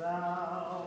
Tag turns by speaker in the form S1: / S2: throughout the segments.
S1: Thou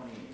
S1: 28.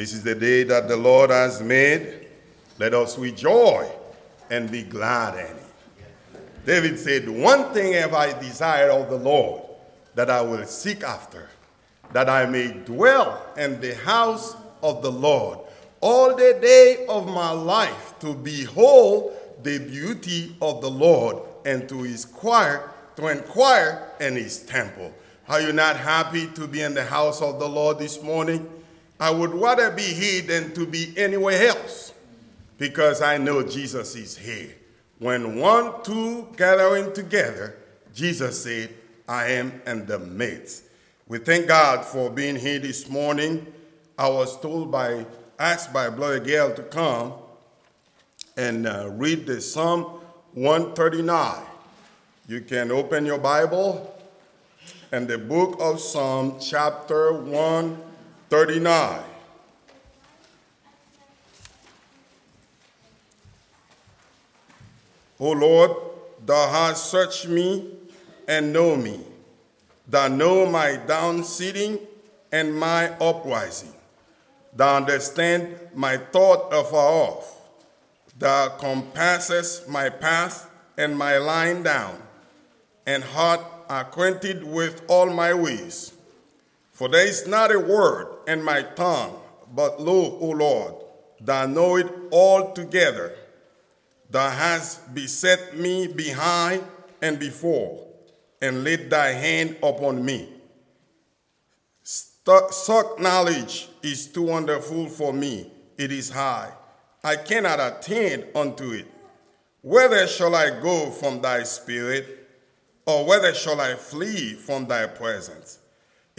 S2: This is the day that the Lord has made. Let us rejoice and be glad in it. David said, One thing have I desired of the Lord that I will seek after, that I may dwell in the house of the Lord all the day of my life to behold the beauty of the Lord and to inquire, to inquire in his temple. Are you not happy to be in the house of the Lord this morning? I would rather be here than to be anywhere else because I know Jesus is here. When one, two gathering together, Jesus said, I am in the midst. We thank God for being here this morning. I was told by, asked by Brother Gail to come and uh, read the Psalm 139. You can open your Bible and the book of Psalm, chapter 139. O Lord, thou hast searched me and know me. Thou know my down sitting and my uprising. Thou understand my thought afar off. Thou compassest my path and my lying down, and art acquainted with all my ways. For there is not a word in my tongue, but lo, O Lord, thou know it altogether. Thou hast beset me behind and before, and laid thy hand upon me. Such knowledge is too wonderful for me, it is high. I cannot attain unto it. Whither shall I go from thy spirit, or whither shall I flee from thy presence?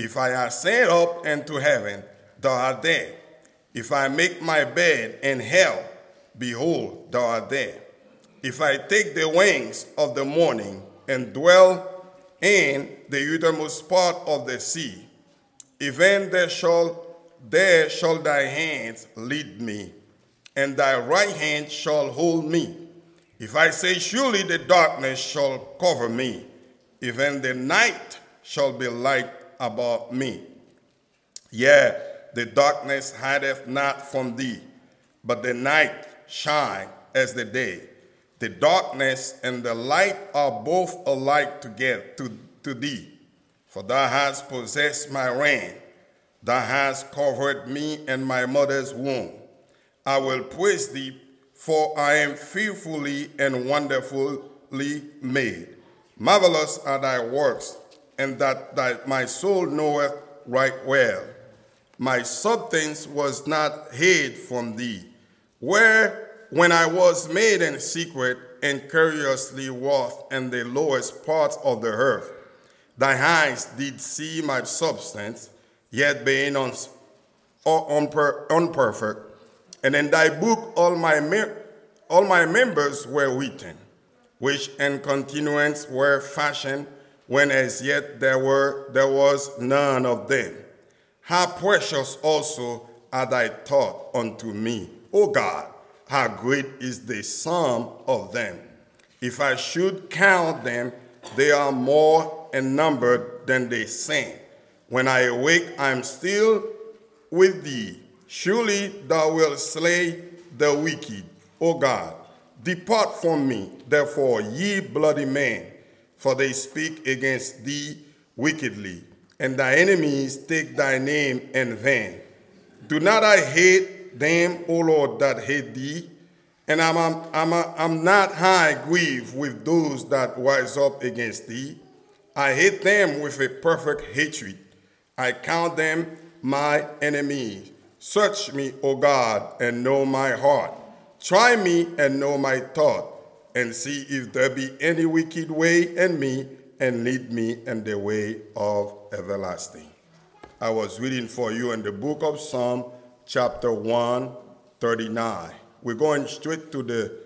S2: If I ascend up into heaven, thou art there. If I make my bed in hell, behold, thou art there. If I take the wings of the morning and dwell in the uttermost part of the sea, even there shall there shall thy hands lead me, and thy right hand shall hold me. If I say, Surely the darkness shall cover me, even the night shall be light about me. Yea, the darkness hideth not from thee, but the night shine as the day. The darkness and the light are both alike together to, to thee. For thou hast possessed my rein, thou hast covered me in my mother's womb. I will praise thee, for I am fearfully and wonderfully made. Marvelous are thy works, and that thy, my soul knoweth right well. My substance was not hid from thee, where when I was made in secret and curiously wrought in the lowest parts of the earth. Thy eyes did see my substance, yet being un- unper- unperfect. And in thy book all my, me- all my members were written, which in continuance were fashioned, when as yet there, were, there was none of them. How precious also are thy thoughts unto me, O God! How great is the sum of them! If I should count them, they are more in number than they sand. When I awake, I am still with thee. Surely thou wilt slay the wicked, O God. Depart from me, therefore, ye bloody men, for they speak against thee wickedly, and thy enemies take thy name in vain. Do not I hate them, O Lord, that hate thee. And I'm, I'm, I'm, I'm not high grieved with those that rise up against thee. I hate them with a perfect hatred. I count them my enemies. Search me, O God, and know my heart. Try me and know my thought, and see if there be any wicked way in me, and lead me in the way of everlasting. I was reading for you in the book of Psalm chapter 139. We're going straight to the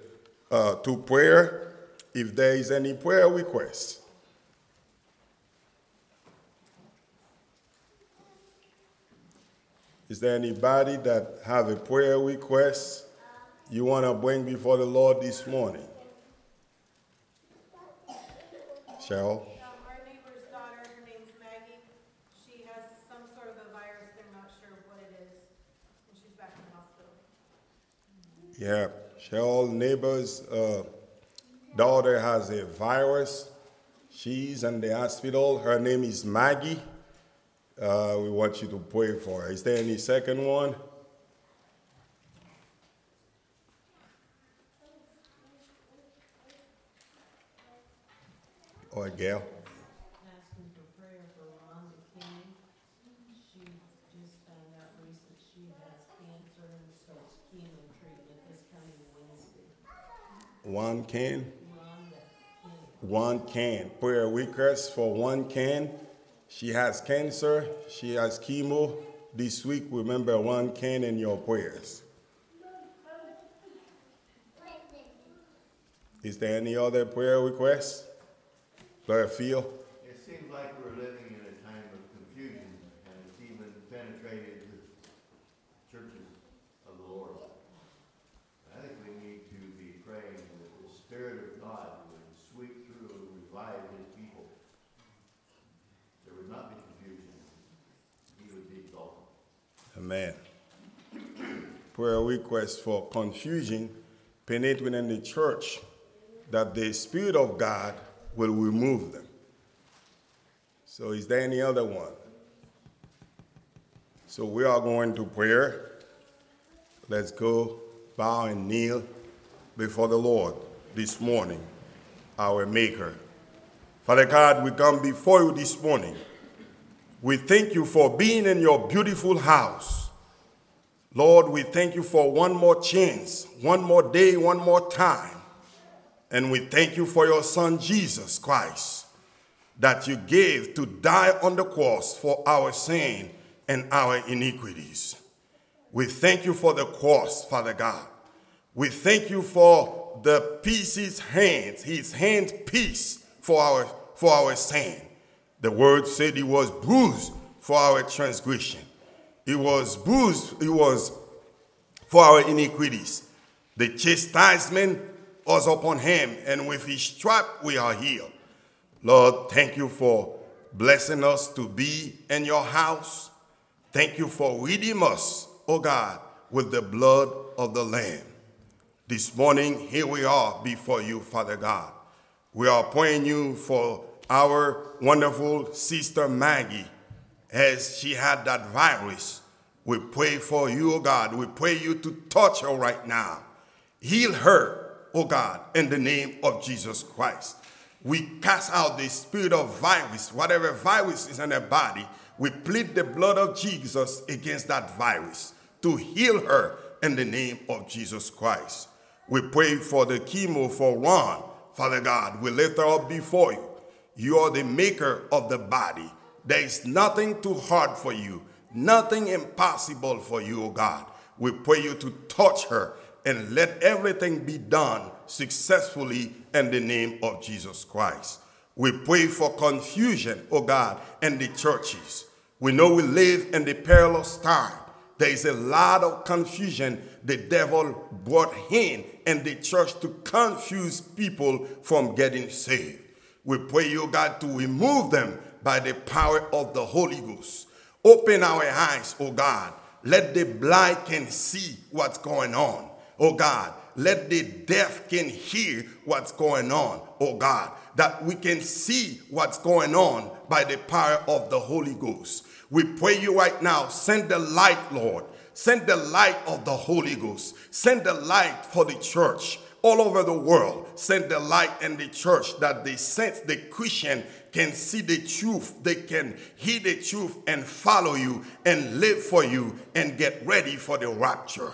S2: uh, to prayer. If there is any prayer request, is there anybody that have a prayer request you want to bring before the Lord this morning? Cheryl?
S3: Our neighbor's daughter, her name's Maggie, she has some sort of a virus, they're not sure what it is, and she's back in the hospital.
S2: Yeah, Cheryl neighbor's uh, daughter has a virus. She's in the hospital. Her name is Maggie. Uh, we want you to pray for her. Is there any second one? Or Gail?
S4: asking for prayer for Rhonda King. She just found out recent she has cancer and starts chemo treatment this coming Wednesday.
S2: One can.
S4: Rhonda King.
S2: One can. Prayer request for one can. She has cancer. She has chemo. This week, remember one can in your prayers. Is there any other prayer request? Brother Phil?
S5: It seems like we're living in a time of confusion, and it's even penetrated the churches of the Lord. I think we need to be praying that the Spirit of God would sweep through and revive His people. There would not be confusion. He would be exalted.
S2: Amen. Prayer request for confusion penetrating in the church that the Spirit of God will remove them. So, is there any other one? So, we are going to prayer. Let's go bow and kneel before the Lord this morning, our Maker. Father God, we come before you this morning. We thank you for being in your beautiful house. Lord, we thank you for one more chance, one more day, one more time. And we thank you for your Son, Jesus Christ, that you gave to die on the cross for our sin and our iniquities. We thank you for the cross, Father God. We thank you for the pieces hands, his hand peace for our for our sin. The word said he was bruised for our transgression. He was bruised, he was for our iniquities. The chastisement was upon him, and with his stripe we are healed. Lord, thank you for blessing us to be in your house. Thank you for redeeming us, O God, with the blood of the Lamb. This morning, here we are before you, Father God. We are praying you for our wonderful sister Maggie as she had that virus. We pray for you, O God. We pray you to touch her right now. Heal her, O God, in the name of Jesus Christ. We cast out the spirit of virus, whatever virus is in her body. We plead the blood of Jesus against that virus to heal her in the name of Jesus Christ. We pray for the chemo for Ron, Father God. We lift her up before you. You are the maker of the body. There is nothing too hard for you, nothing impossible for you, O God. We pray you to touch her and let everything be done successfully in the name of Jesus Christ. We pray for confusion, O God, in the churches. We know we live in the perilous time. There is a lot of confusion the devil brought in in the church to confuse people from getting saved. We pray you, God, to remove them by the power of the Holy Ghost. Open our eyes, oh God. Let the blind can see what's going on, oh God. Let the deaf can hear what's going on, oh God. That we can see what's going on by the power of the Holy Ghost. We pray you right now, send the light, Lord. Send the light of the Holy Ghost. Send the light for the church all over the world. Send the light in the church that the saints, the Christian, can see the truth. They can hear the truth and follow you and live for you and get ready for the rapture.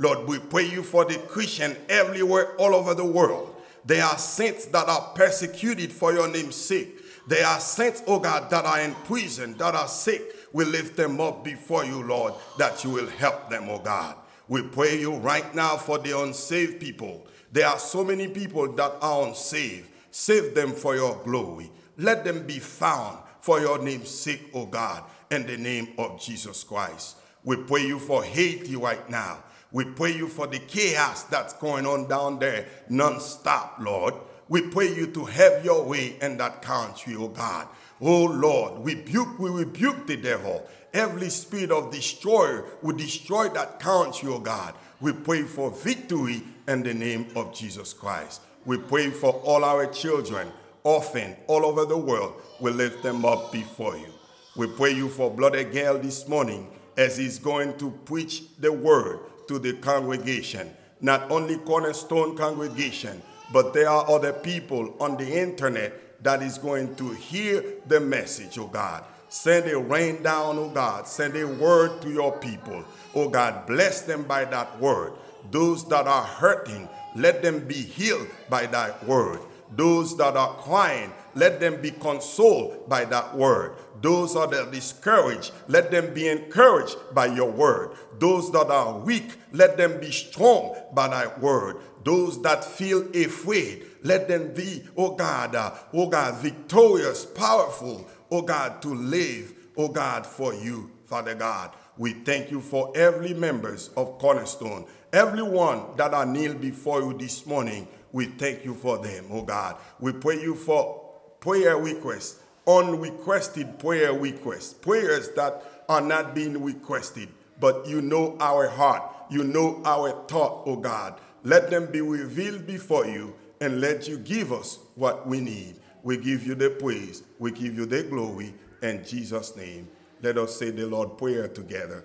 S2: Lord, we pray you for the Christian everywhere, all over the world. There are saints that are persecuted for your name's sake. There are saints, oh God, that are in prison, that are sick. We lift them up before you, Lord, that you will help them, oh God. We pray you right now for the unsaved people. There are so many people that are unsaved. Save them for your glory. Let them be found for your name's sake, O God, in the name of Jesus Christ. We pray you for Haiti right now. We pray you for the chaos that's going on down there non-stop, Lord. We pray you to have your way in that country, oh God. Oh Lord, we rebuke, we rebuke the devil. Every spirit of destroyer will destroy that country, oh God. We pray for victory in the name of Jesus Christ. We pray for all our children, orphan, all over the world. We lift them up before you. We pray you for Brother Gale this morning as he's going to preach the word to the congregation. Not only Cornerstone congregation, but there are other people on the internet that is going to hear the message, oh God. Send a rain down, oh God. Send a word to your people. Oh God, bless them by that word. Those that are hurting, let them be healed by that word. Those that are crying, let them be consoled by that word. Those that are discouraged, let them be encouraged by your word. Those that are weak, let them be strong by that word. Those that feel afraid, let them be, oh God, uh, oh God, victorious, powerful, oh God, to live, oh God, for you, Father God. We thank you for every members of Cornerstone, everyone that are kneeled before you this morning. We thank you for them, oh God. We pray you for prayer requests, unrequested prayer requests, prayers that are not being requested, but you know our heart, you know our thought, oh God. Let them be revealed before you and let you give us what we need. We give you the praise, we give you the glory in Jesus' name. Let us say the Lord prayer together.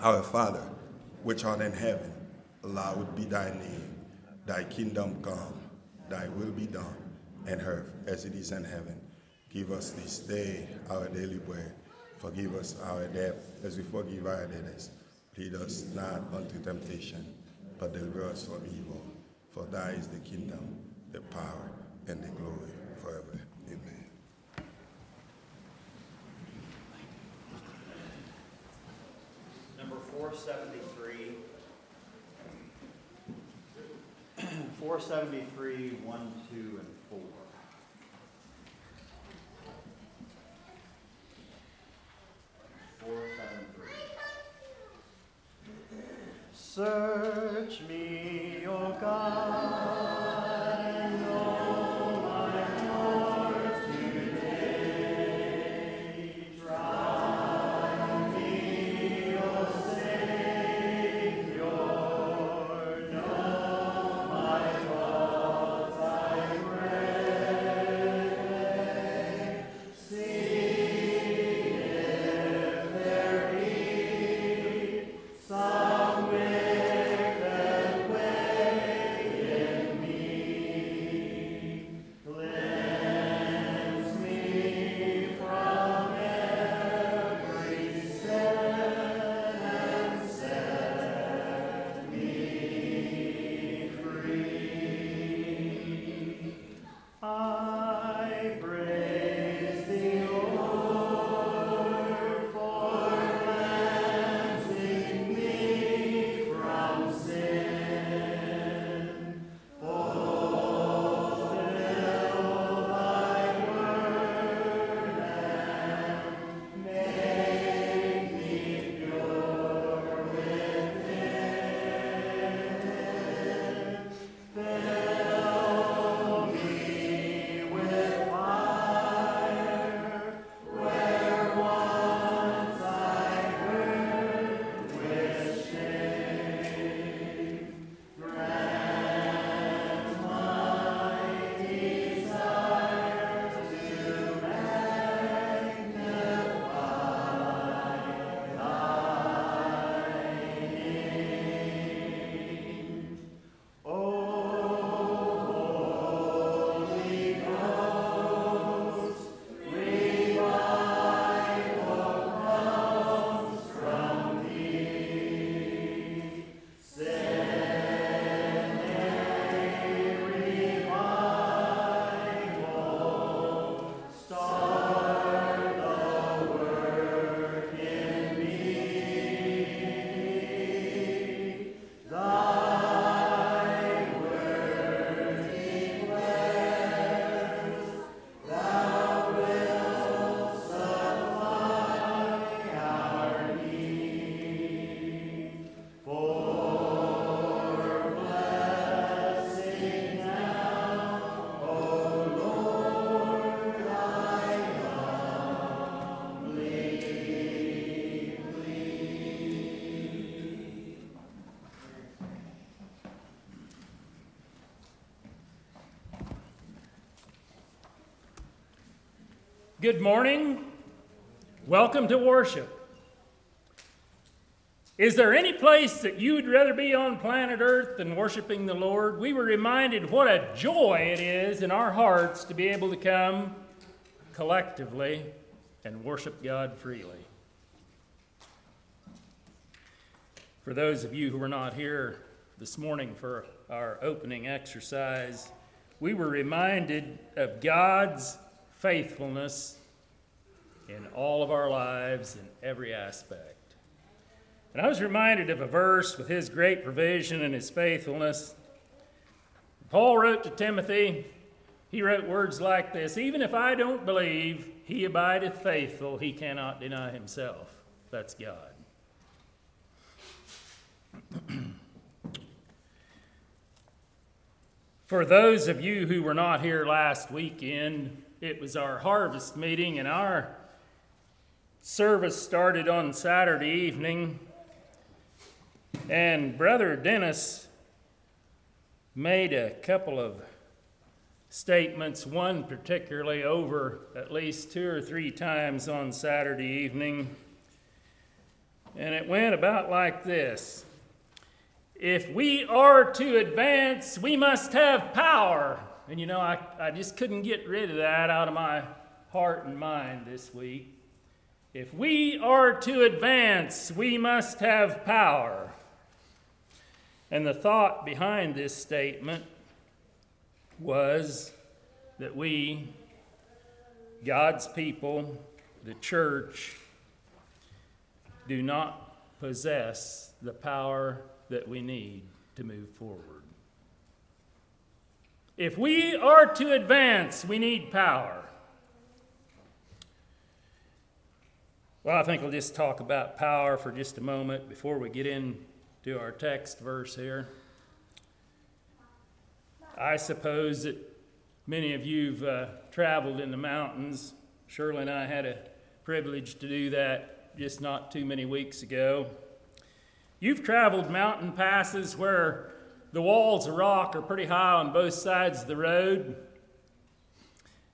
S2: Our Father, which art in heaven, hallowed be thy name. Thy kingdom come, thy will be done, in earth as it is in heaven. Give us this day our daily bread. Forgive us our debt as we forgive our debtors. Lead us not unto temptation, but deliver us from evil. For thy is the kingdom, the power, and the glory forever. Amen.
S1: Number four seventy-three. Four seventy-three, one, two, and four. Four seven three. Search me, O God,
S6: Good morning. Welcome to worship. Is there any place that you would rather be on planet Earth than worshiping the Lord? We were reminded what a joy it is in our hearts to be able to come collectively and worship God freely. For those of you who were not here this morning for our opening exercise, we were reminded of God's faithfulness in all of our lives in every aspect. And I was reminded of a verse with his great provision and his faithfulness. Paul wrote to Timothy, he wrote words like this Even if I don't believe, he abideth faithful, he cannot deny himself. That's God. For those of you who were not here last weekend, it was our harvest meeting, and our service started on Saturday evening. And Brother Dennis made a couple of statements, one particularly over at least two or three times on Saturday evening. And it went about like this If we are to advance, we must have power. And you know, I, I just couldn't get rid of that out of my heart and mind this week. If we are to advance, we must have power. And the thought behind this statement was that we, God's people, the church, do not possess the power that we need to move forward. If we are to advance, we need power. Well, I think we'll just talk about power for just a moment before we get into our text verse here. I suppose that many of you have uh, traveled in the mountains. Shirley and I had a privilege to do that just not too many weeks ago. You've traveled mountain passes where the walls of rock are pretty high on both sides of the road.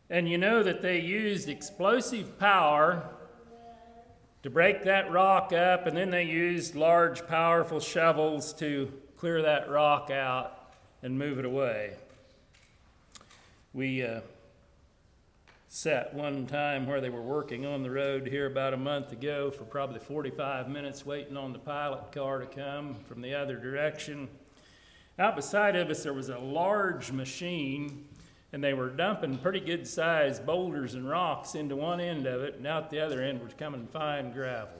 S6: And you know that they used explosive power to break that rock up, and then they used large, powerful shovels to clear that rock out and move it away. We uh, sat one time where they were working on the road here about a month ago for probably 45 minutes waiting on the pilot car to come from the other direction. Out beside of us, there was a large machine and they were dumping pretty good sized boulders and rocks into one end of it, and out the other end was coming fine gravel.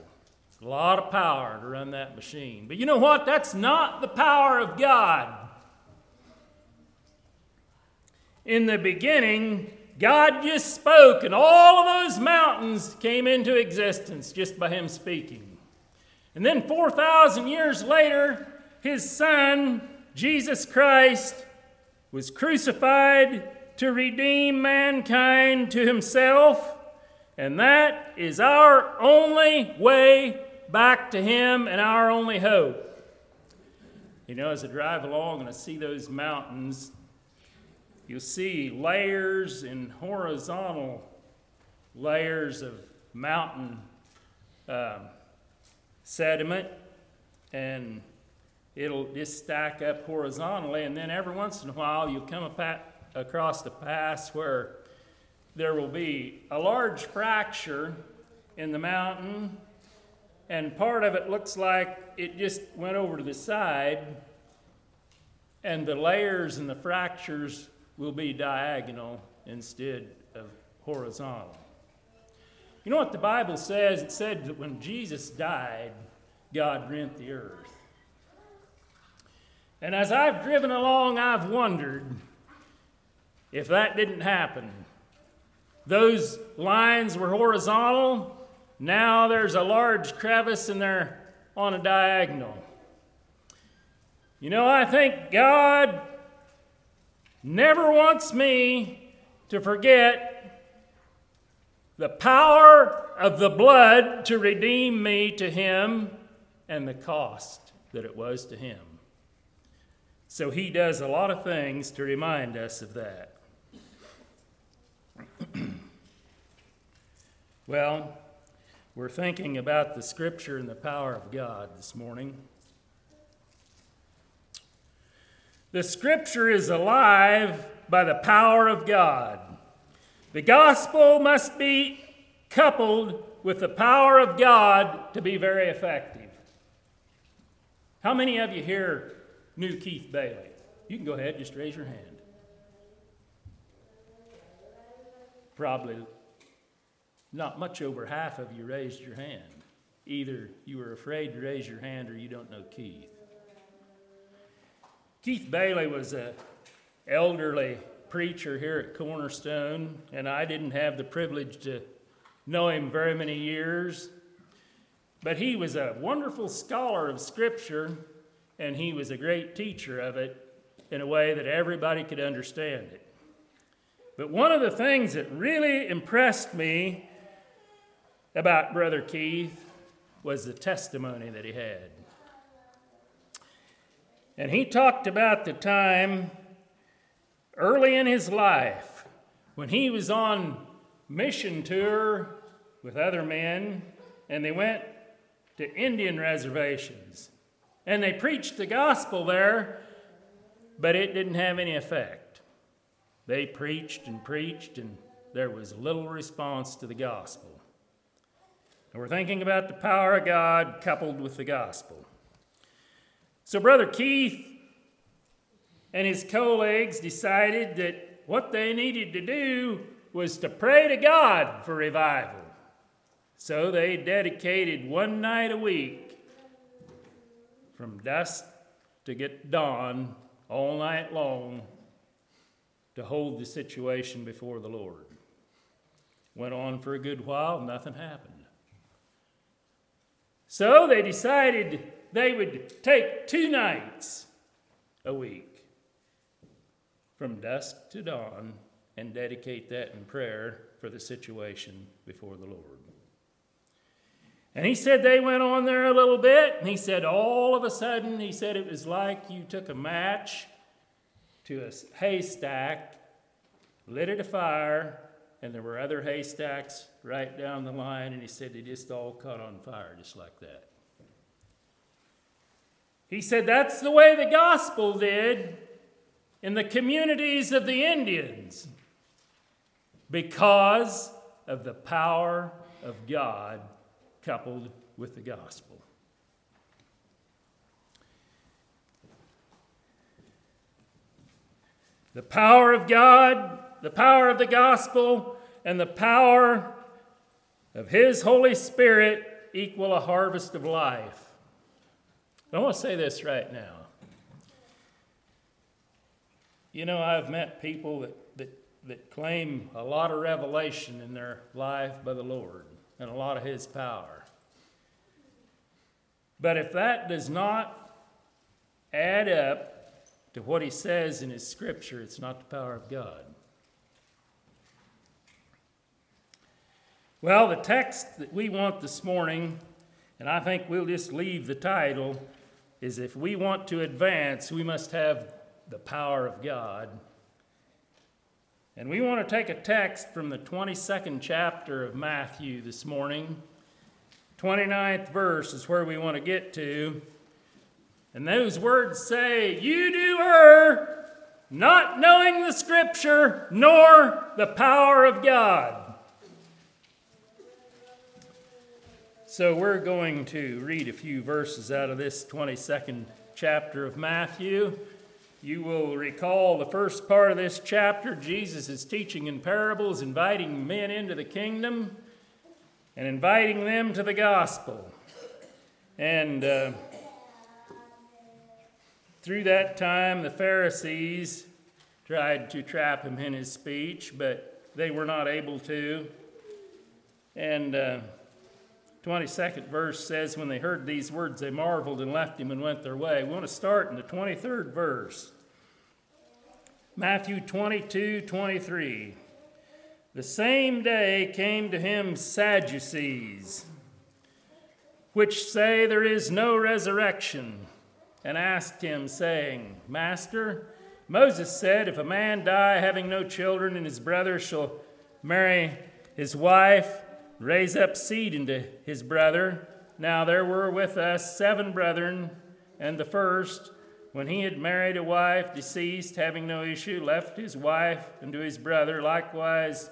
S6: A lot of power to run that machine. But you know what? That's not the power of God. In the beginning, God just spoke, and all of those mountains came into existence just by Him speaking. And then 4,000 years later, His Son, Jesus Christ, was crucified to redeem mankind to himself, and that is our only way back to him and our only hope. You know, as I drive along and I see those mountains, you'll see layers and horizontal layers of mountain uh, sediment, and it'll just stack up horizontally, and then every once in a while you'll come across the pass where there will be a large fracture in the mountain, and part of it looks like it just went over to the side, and the layers and the fractures will be diagonal instead of horizontal. You know what the Bible says? It said that when Jesus died, God rent the earth. And as I've driven along, I've wondered if that didn't happen. Those lines were horizontal. Now there's a large crevice and they're on a diagonal. You know, I think God never wants me to forget the power of the blood to redeem me to Him and the cost that it was to Him. So He does a lot of things to remind us of that. Well, we're thinking about the Scripture and the power of God this morning. The Scripture is alive by the power of God. The gospel must be coupled with the power of God to be very effective. How many of you here knew Keith Bailey? You can go ahead, just raise your hand. Probably not much over half of you raised your hand. Either you were afraid to raise your hand or you don't know Keith. Keith Bailey was an elderly preacher here at Cornerstone, and I didn't have the privilege to know him very many years. But he was a wonderful scholar of Scripture, and he was a great teacher of it in a way that everybody could understand it. But one of the things that really impressed me about Brother Keith was the testimony that he had. And he talked about the time early in his life when he was on mission tour with other men and they went to Indian reservations and they preached the gospel there, but it didn't have any effect. They preached and preached and there was little response to the gospel. And we're thinking about the power of God coupled with the gospel. So, Brother Keith and his colleagues decided that what they needed to do was to pray to God for revival. So they dedicated one night a week from dusk to get dawn all night long to hold the situation before the Lord. Went on for a good while, nothing happened. So they decided they would take two nights a week from dusk to dawn and dedicate that in prayer for the situation before the Lord. And he said they went on there a little bit, and he said all of a sudden, he said it was like you took a match to a haystack, lit it afire, and there were other haystacks right down the line, and he said they just all caught on fire just like that. He said that's the way the gospel did in the communities of the Indians because of the power of God coupled with the gospel. The power of God, the power of the gospel, and the power of His Holy Spirit equal a harvest of life. I want to say this right now. You know, I've met people that, that, that claim a lot of revelation in their life by the Lord and a lot of His power. But if that does not add up to what He says in His Scripture, it's not the power of God. Well, the text that we want this morning, and I think we'll just leave the title, is if we want to advance, we must have the power of God. And we want to take a text from the 22nd chapter of Matthew this morning. 29th verse is where we want to get to. And those words say, You do err, not knowing the Scripture nor the power of God. So we're going to read a few verses out of this 22nd chapter of Matthew. You will recall the first part of this chapter. Jesus is teaching in parables, inviting men into the kingdom and inviting them to the gospel. And uh, through that time, the Pharisees tried to trap him in his speech, but they were not able to. And uh, 22nd verse says, When they heard these words, they marveled and left him and went their way. We want to start in the 23rd verse. Matthew 22 23. The same day came to him Sadducees, which say there is no resurrection, and asked him, saying, Master, Moses said, If a man die having no children, and his brother shall marry his wife, raise up seed into his brother. Now there were with us seven brethren, and the first, when he had married a wife, deceased, having no issue, left his wife unto his brother. Likewise,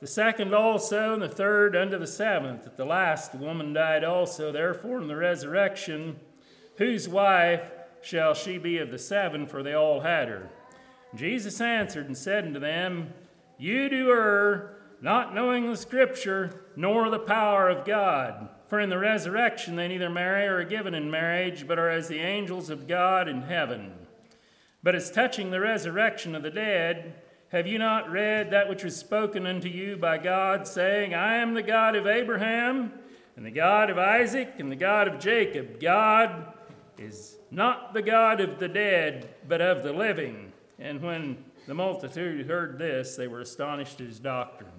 S6: the second also, and the third unto the seventh. At the last, the woman died also. Therefore, in the resurrection, whose wife shall she be of the seven? For they all had her. Jesus answered and said unto them, You do err, not knowing the Scripture, nor the power of God. For in the resurrection they neither marry or are given in marriage, but are as the angels of God in heaven. But as touching the resurrection of the dead, have you not read that which was spoken unto you by God, saying, I am the God of Abraham, and the God of Isaac, and the God of Jacob? God is not the God of the dead, but of the living. And when the multitude heard this, they were astonished at his doctrine.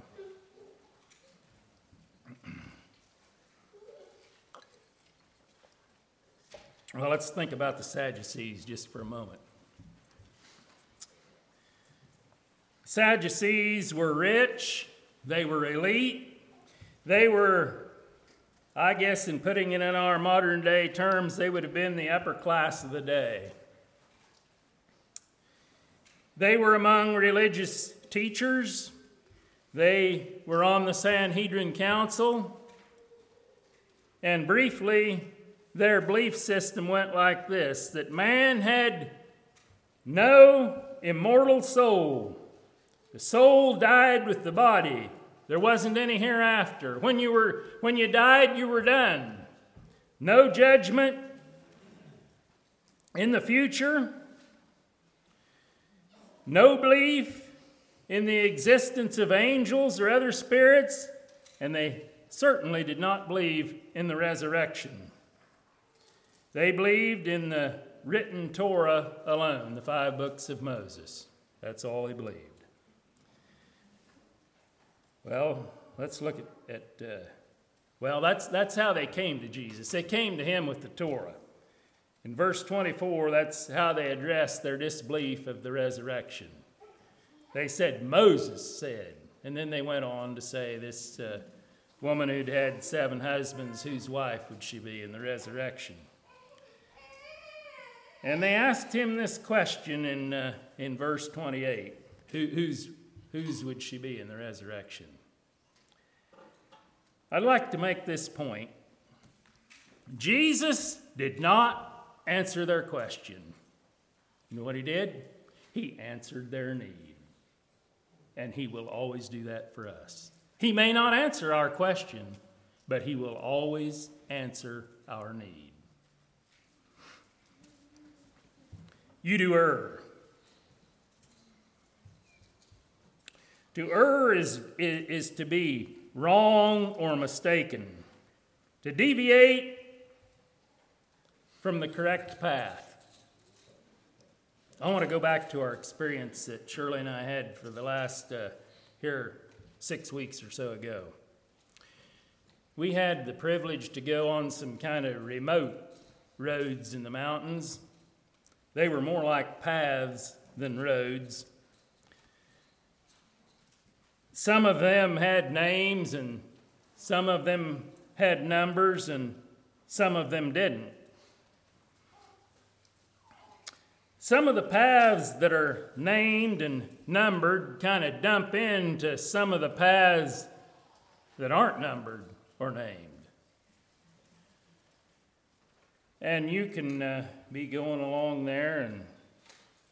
S6: Well, let's think about the Sadducees just for a moment. Sadducees were rich, they were elite, they were, I guess, in putting it in our modern day terms, they would have been the upper class of the day. They were among religious teachers. They were on the Sanhedrin Council. And briefly, their belief system went like this that man had no immortal soul. The soul died with the body. There wasn't any hereafter. When you were when you died, you were done. No judgment in the future. No belief in the existence of angels or other spirits, and they certainly did not believe in the resurrection. They believed in the written Torah alone, the five books of Moses. That's all they believed. Well, let's look at, at uh, well, that's, that's how they came to Jesus. They came to him with the Torah. In verse 24, that's how they addressed their disbelief of the resurrection. They said, Moses said. And then they went on to say, this uh, woman who'd had seven husbands, whose wife would she be in the resurrection? And they asked him this question in, uh, in verse 28 Who, whose, whose would she be in the resurrection? I'd like to make this point. Jesus did not answer their question. You know what he did? He answered their need. And he will always do that for us. He may not answer our question, but he will always answer our need. You do err. To err is, is, is to be wrong or mistaken, to deviate from the correct path. I want to go back to our experience that Shirley and I had for the last, uh, here, six weeks or so ago. We had the privilege to go on some kind of remote roads in the mountains. They were more like paths than roads. Some of them had names, and some of them had numbers, and some of them didn't. Some of the paths that are named and numbered kind of dump into some of the paths that aren't numbered or named. And you can uh, be going along there and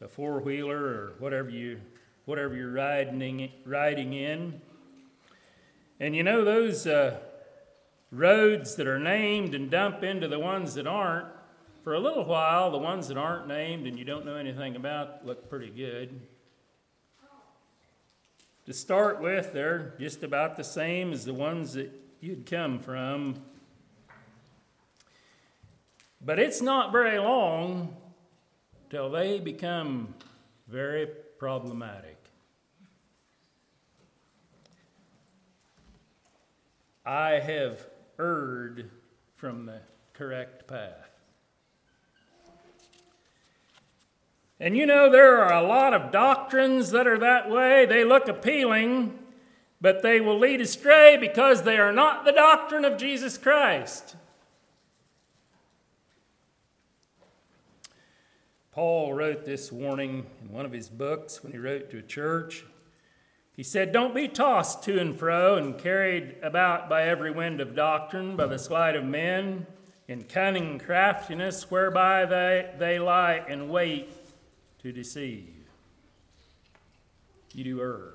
S6: a four wheeler or whatever you whatever you're riding riding in. And you know those uh, roads that are named and dump into the ones that aren't. For a little while, the ones that aren't named and you don't know anything about look pretty good. To start with, they're just about the same as the ones that you'd come from but it's not very long till they become very problematic. I have erred from the correct path. And you know, there are a lot of doctrines that are that way. They look appealing, but they will lead astray because they are not the doctrine of Jesus Christ. Paul wrote this warning in one of his books when he wrote to a church. He said, Don't be tossed to and fro and carried about by every wind of doctrine, by the sleight of men, in cunning craftiness, whereby they, they lie in wait to deceive. You do err.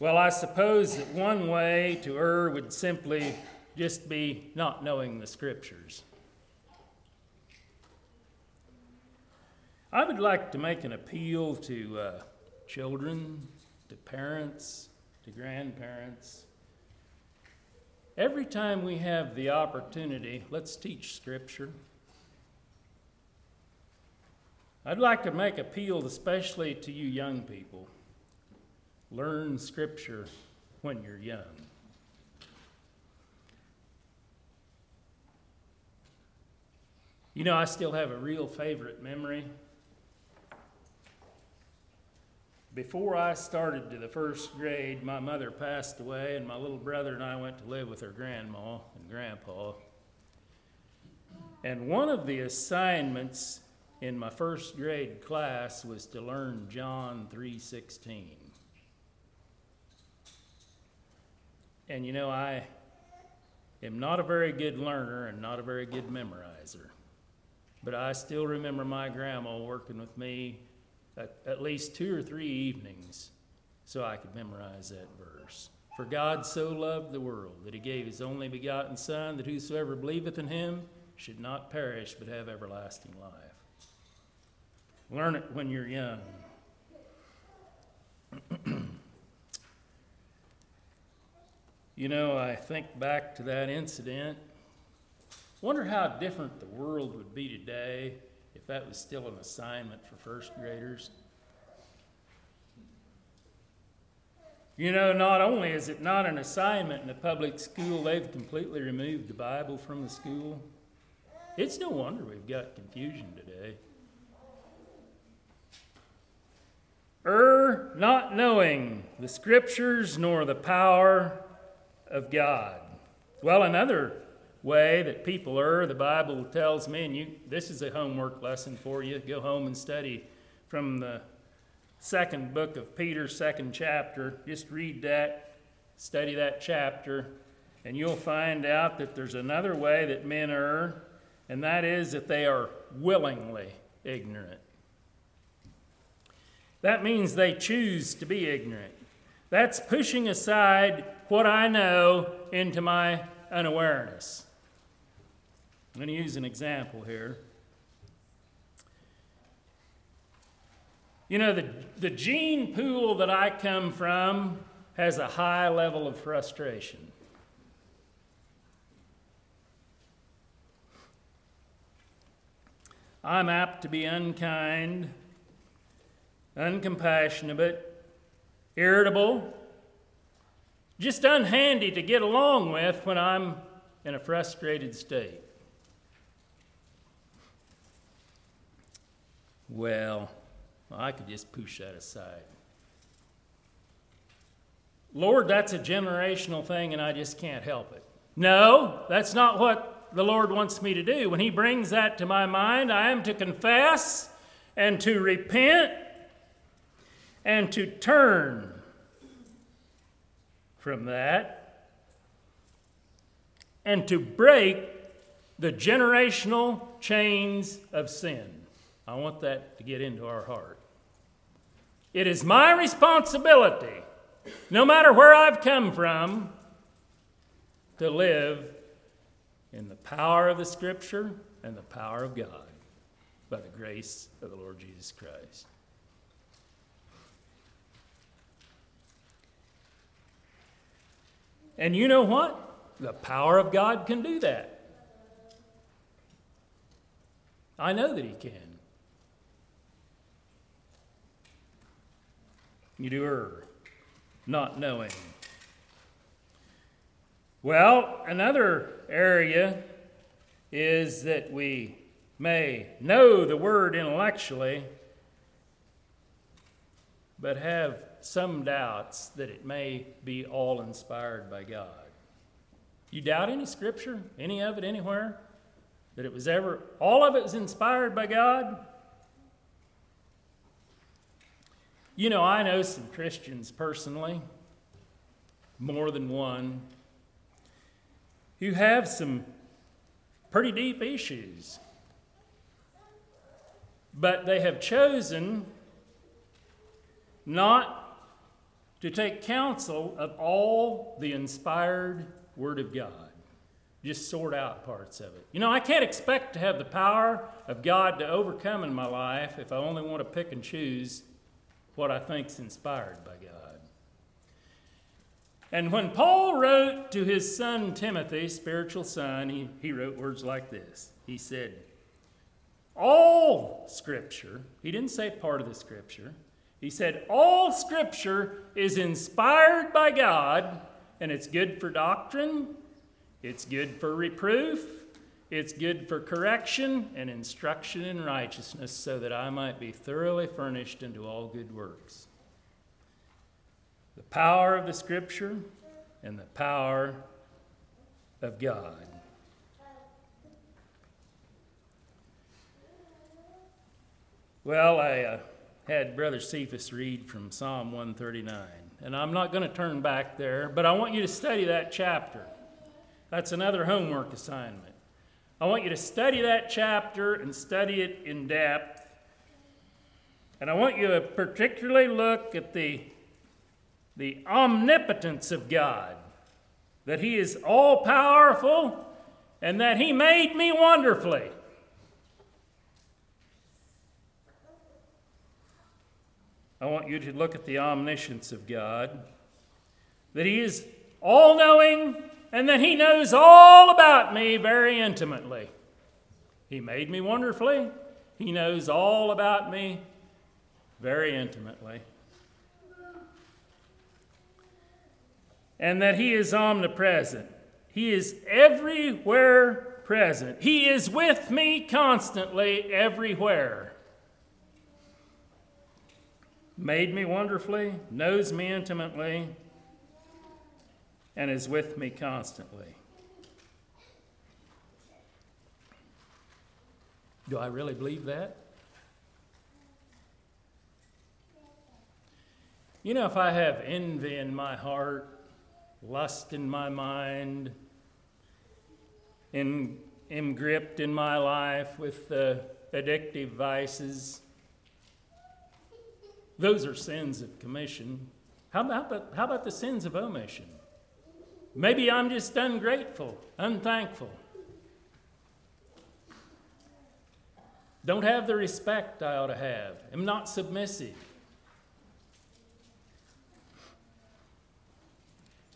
S6: Well, I suppose that one way to err would simply just be not knowing the scriptures. I would like to make an appeal to uh, children, to parents, to grandparents. Every time we have the opportunity, let's teach Scripture. I'd like to make appeal especially to you young people. Learn Scripture when you're young. You know, I still have a real favorite memory. Before I started to the first grade, my mother passed away, and my little brother and I went to live with her grandma and grandpa. And one of the assignments in my first grade class was to learn John 3:16. And you know, I am not a very good learner and not a very good memorizer. But I still remember my grandma working with me at, least two or three evenings so I could memorize that verse. For God so loved the world that he gave his only begotten Son, that whosoever believeth in him should not perish but have everlasting life. Learn it when you're young. you know, I think back to that incident. Wonder how different the world would be today that was still an assignment for first graders. You know, not only is it not an assignment in a public school, they've completely removed the Bible from the school. It's no wonder we've got confusion today. Er, not knowing the scriptures nor the power of God. Well, another way that people are, the Bible tells me, and you, this is a homework lesson for you. Go home and study from the second book of Peter, second chapter. Just read that, study that chapter, and you'll find out that there's another way that men err, and that is that they are willingly ignorant. That means they choose to be ignorant. That's pushing aside what I know into my unawareness. I'm going to use an example here. You know, the, the gene pool that I come from has a high level of frustration. I'm apt to be unkind, uncompassionate, irritable, just unhandy to get along with when I'm in a frustrated state. Well, I could just push that aside. Lord, that's a generational thing and I just can't help it. No, that's not what the Lord wants me to do. When He brings that to my mind, I am to confess and to repent and to turn from that and to break the generational chains of sin. I want that to get into our heart. It is my responsibility, no matter where I've come from, to live in the power of the Scripture and the power of God by the grace of the Lord Jesus Christ. And you know what? The power of God can do that. I know that He can. You do err, not knowing. Well, another area is that we may know the word intellectually, but have some doubts that it may be all inspired by God. You doubt any scripture, any of it, anywhere? That it was ever, all of it was inspired by God? You know, I know some Christians personally, more than one, who have some pretty deep issues. But they have chosen not to take counsel of all the inspired Word of God. Just sort out parts of it. You know, I can't expect to have the power of God to overcome in my life if I only want to pick and choose what I think's inspired by God. And when Paul wrote to his son Timothy, spiritual son, he, he wrote words like this. He said, All scripture, he didn't say part of the scripture, he said, All scripture is inspired by God, and it's good for doctrine, it's good for reproof, it's good for correction and instruction in righteousness, so that I might be thoroughly furnished unto all good works. The power of the Scripture and the power of God. Well, I uh, had Brother Cephas read from Psalm 139, and I'm not going to turn back there, but I want you to study that chapter. That's another homework assignment. I want you to study that chapter and study it in depth. And I want you to particularly look at the, the omnipotence of God, that He is all powerful and that He made me wonderfully. I want you to look at the omniscience of God, that He is all knowing and that He knows all about me very intimately. He made me wonderfully. He knows all about me very intimately. And that He is omnipresent. He is everywhere present. He is with me constantly, everywhere. Made me wonderfully, knows me intimately and is with me constantly. Do I really believe that? You know, if I have envy in my heart, lust in my mind, and am gripped in my life with the addictive vices, those are sins of commission. How about, how about the sins of omission? Maybe I'm just ungrateful, unthankful. Don't have the respect I ought to have. Am not submissive.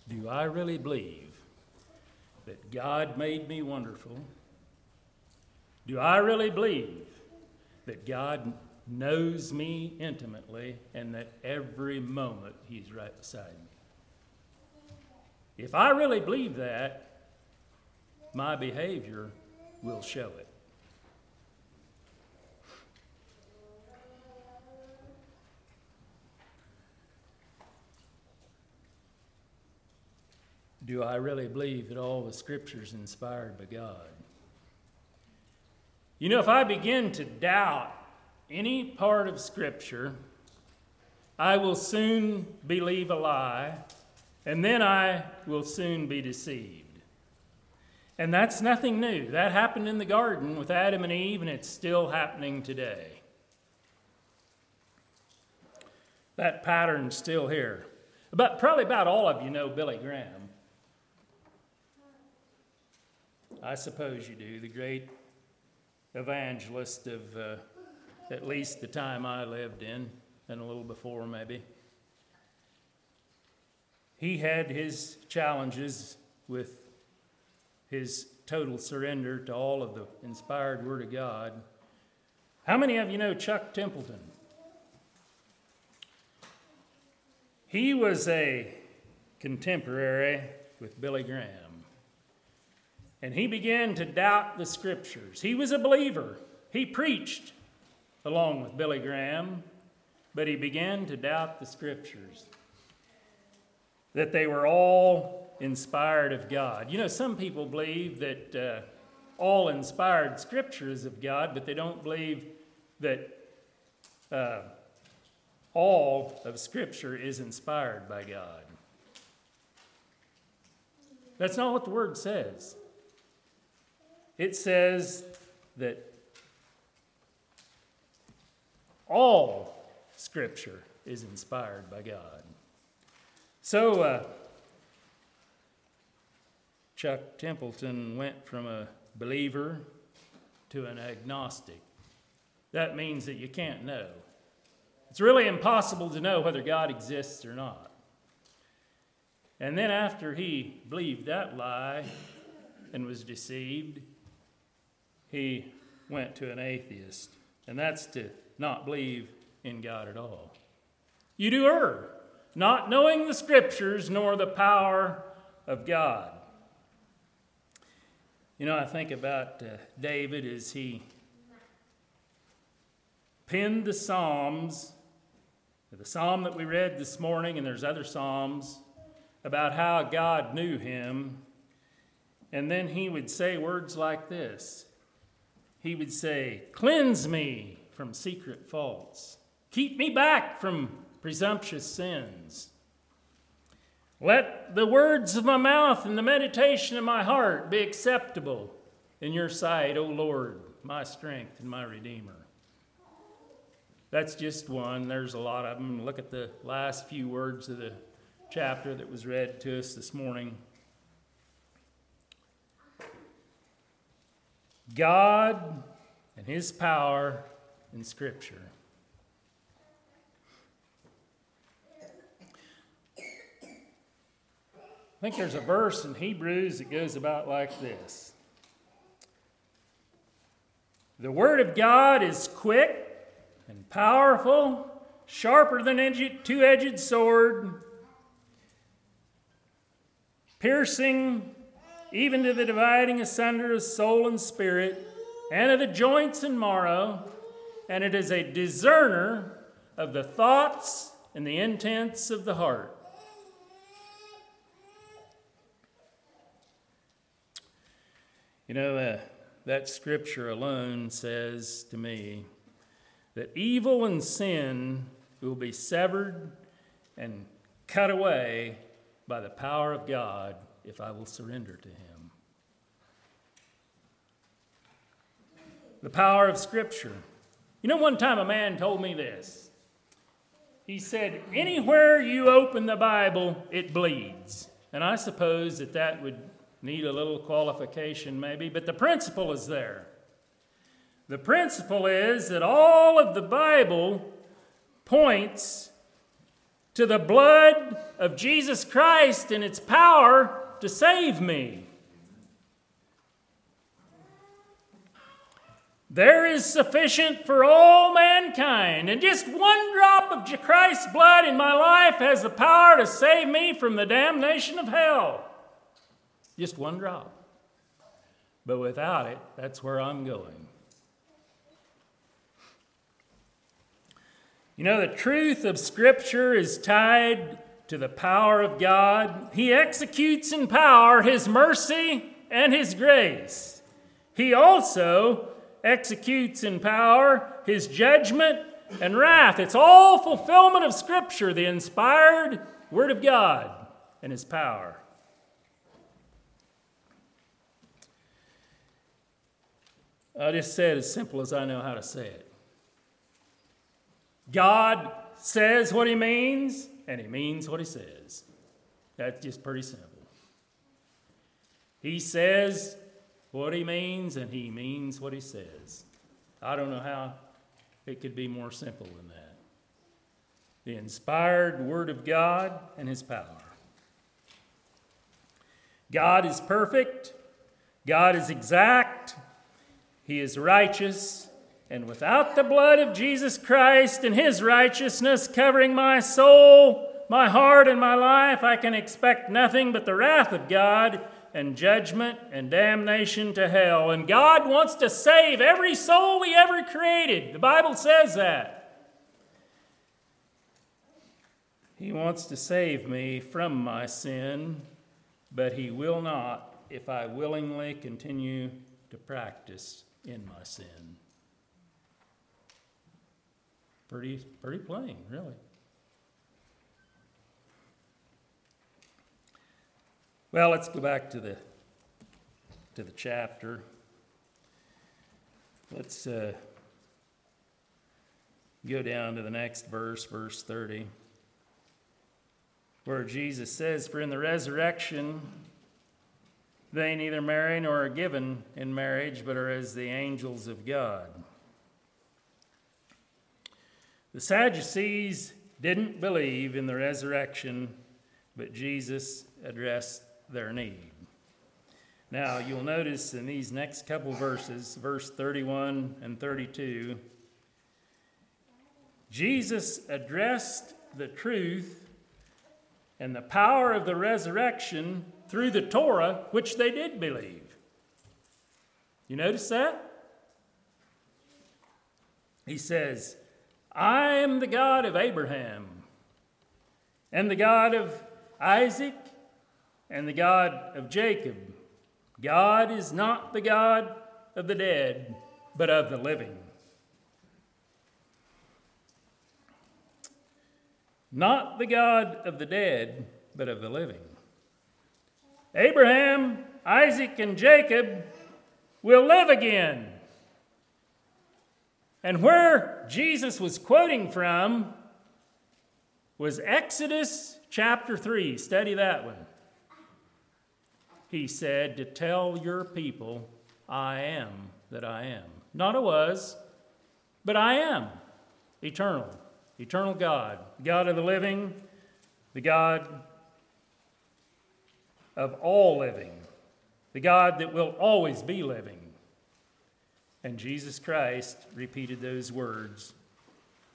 S6: Do I really believe that God made me wonderful? Do I really believe that God knows me intimately and that every moment He's right beside me? If I really believe that, my behavior will show it. Do I really believe that all the scriptures inspired by God? You know, if I begin to doubt any part of scripture, I will soon believe a lie, and then I will soon be deceived. And that's nothing new. That happened in the garden with Adam and Eve, and it's still happening today. That pattern's still here. But probably about all of you know Billy Graham. I suppose you do, the great evangelist of uh, at least the time I lived in, and a little before maybe. He had his challenges with his total surrender to all of the inspired Word of God. How many of you know Chuck Templeton? He was a contemporary with Billy Graham. And he began to doubt the scriptures. He was a believer. He preached along with Billy Graham. but he began to doubt the scriptures, that they were all inspired of God. You know, some people believe that uh, all inspired scripture is of God, but they don't believe that uh, all of scripture is inspired by God. That's not what the word says. It says that all Scripture is inspired by God. So, uh, Chuck Templeton went from a believer to an agnostic. That means that you can't know. It's really impossible to know whether God exists or not. And then, after he believed that lie and was deceived, he went to an atheist. And that's to not believe in God at all. You do err, not knowing the scriptures nor the power of God. You know, I think about uh, David as he penned the Psalms, the psalm that we read this morning, and there's other psalms about how God knew him. And then he would say words like this He would say, Cleanse me from secret faults. Keep me back from presumptuous sins. Let the words of my mouth and the meditation of my heart be acceptable in your sight, O Lord, my strength and my Redeemer. That's just one. There's a lot of them. Look at the last few words of the chapter that was read to us this morning. God and His power in Scripture. I think there's a verse in Hebrews that goes about like this The Word of God is quick and powerful, sharper than a two edged sword, piercing even to the dividing asunder of soul and spirit and of the joints and marrow, and it is a discerner of the thoughts and the intents of the heart. You know, uh, that scripture alone says to me that evil and sin will be severed and cut away by the power of God if I will surrender to Him. the power of Scripture. You know, one time a man told me this. He said, Anywhere you open the Bible, it bleeds. And I suppose that that would need a little qualification, maybe, but the principle is there. The principle is that all of the Bible points to the blood of Jesus Christ and its power to save me. There is sufficient for all mankind, and just one drop of Christ's blood in my life has the power to save me from the damnation of hell. Just one drop. But without it, that's where I'm going. You know, the truth of Scripture is tied to the power of God. He executes in power His mercy and His grace. He also executes in power his judgment and wrath. It's all fulfillment of Scripture, the inspired Word of God and his power. I just say it as simple as I know how to say it. God says what he means, and he means what he says. That's just pretty simple. He says what he means and he means what he says. I don't know how it could be more simple than that. The inspired Word of God and his power. God is perfect, God is exact, he is righteous, and without the blood of Jesus Christ and his righteousness covering my soul, my heart, and my life, I can expect nothing but the wrath of God and judgment and damnation to hell. And God wants to save every soul He ever created. The Bible says that. He wants to save me from my sin, but He will not if I willingly continue to practice in my sin. Pretty, pretty plain, really. Well, let's go back to the to the chapter. Let's uh, go down to the next verse, verse 30, where Jesus says, For in the resurrection they neither marry nor are given in marriage, but are as the angels of God. The Sadducees didn't believe in the resurrection, but Jesus addressed their need. Now, you'll notice in these next couple verses, verse 31 and 32, Jesus addressed the truth and the power of the resurrection through the Torah, which they did believe. You notice that? He says, I am the God of Abraham, and the God of Isaac, and the God of Jacob. God is not the God of the dead, but of the living. Not the God of the dead, but of the living. Abraham, Isaac, and Jacob will live again. And where Jesus was quoting from was Exodus chapter 3. Study that one. He said, To tell your people, I am that I am. Not a was, but I am eternal, eternal God, God of the living, the God of all living, the God that will always be living. And Jesus Christ repeated those words.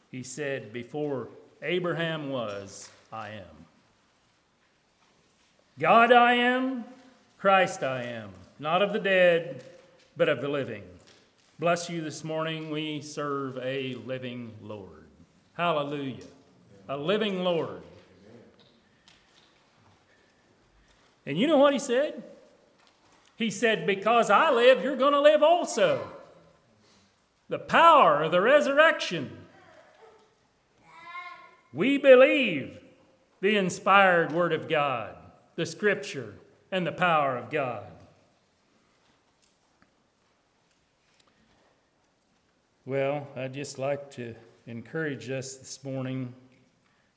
S6: He said, Before Abraham was, I am. God I am, Christ I am, not of the dead, but of the living. Bless you this morning. We serve a living Lord. Hallelujah. A living Lord. And you know what he said? He said, Because I live, you're going to live also. The power of the resurrection. We believe the inspired Word of God, the Scripture, and the power of God. Well, I'd just like to encourage us this morning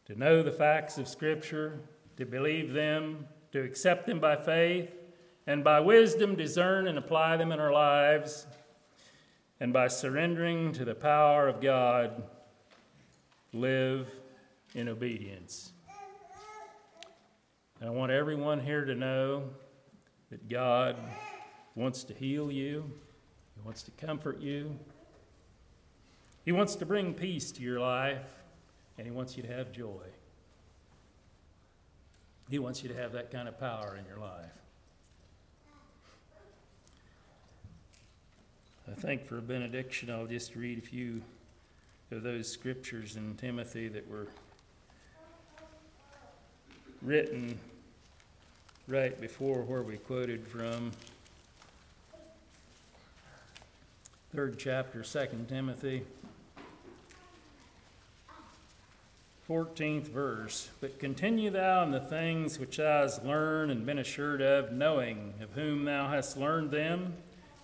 S6: to know the facts of Scripture, to believe them, to accept them by faith, and by wisdom discern and apply them in our lives, and by surrendering to the power of God, live in obedience. And I want everyone here to know that God wants to heal you, He wants to comfort you, He wants to bring peace to your life, and He wants you to have joy. He wants you to have that kind of power in your life. I think for a benediction, I'll just read a few of those scriptures in Timothy that were written right before where we quoted from. Third chapter, Second Timothy. 14th verse. But continue thou in the things which thou hast learned and been assured of, knowing of whom thou hast learned them,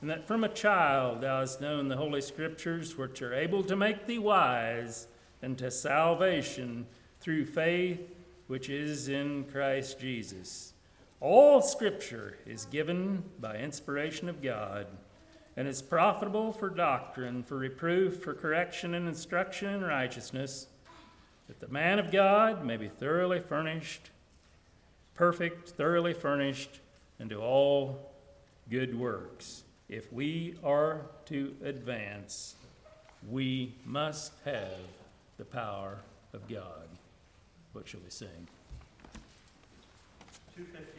S6: and that from a child thou hast known the Holy Scriptures, which are able to make thee wise unto salvation through faith which is in Christ Jesus. All Scripture is given by inspiration of God and is profitable for doctrine, for reproof, for correction, and instruction in righteousness that the man of God may be thoroughly furnished, perfect, thoroughly furnished, unto all good works. If we are to advance, we must have the power of God. What shall we sing?
S1: 251.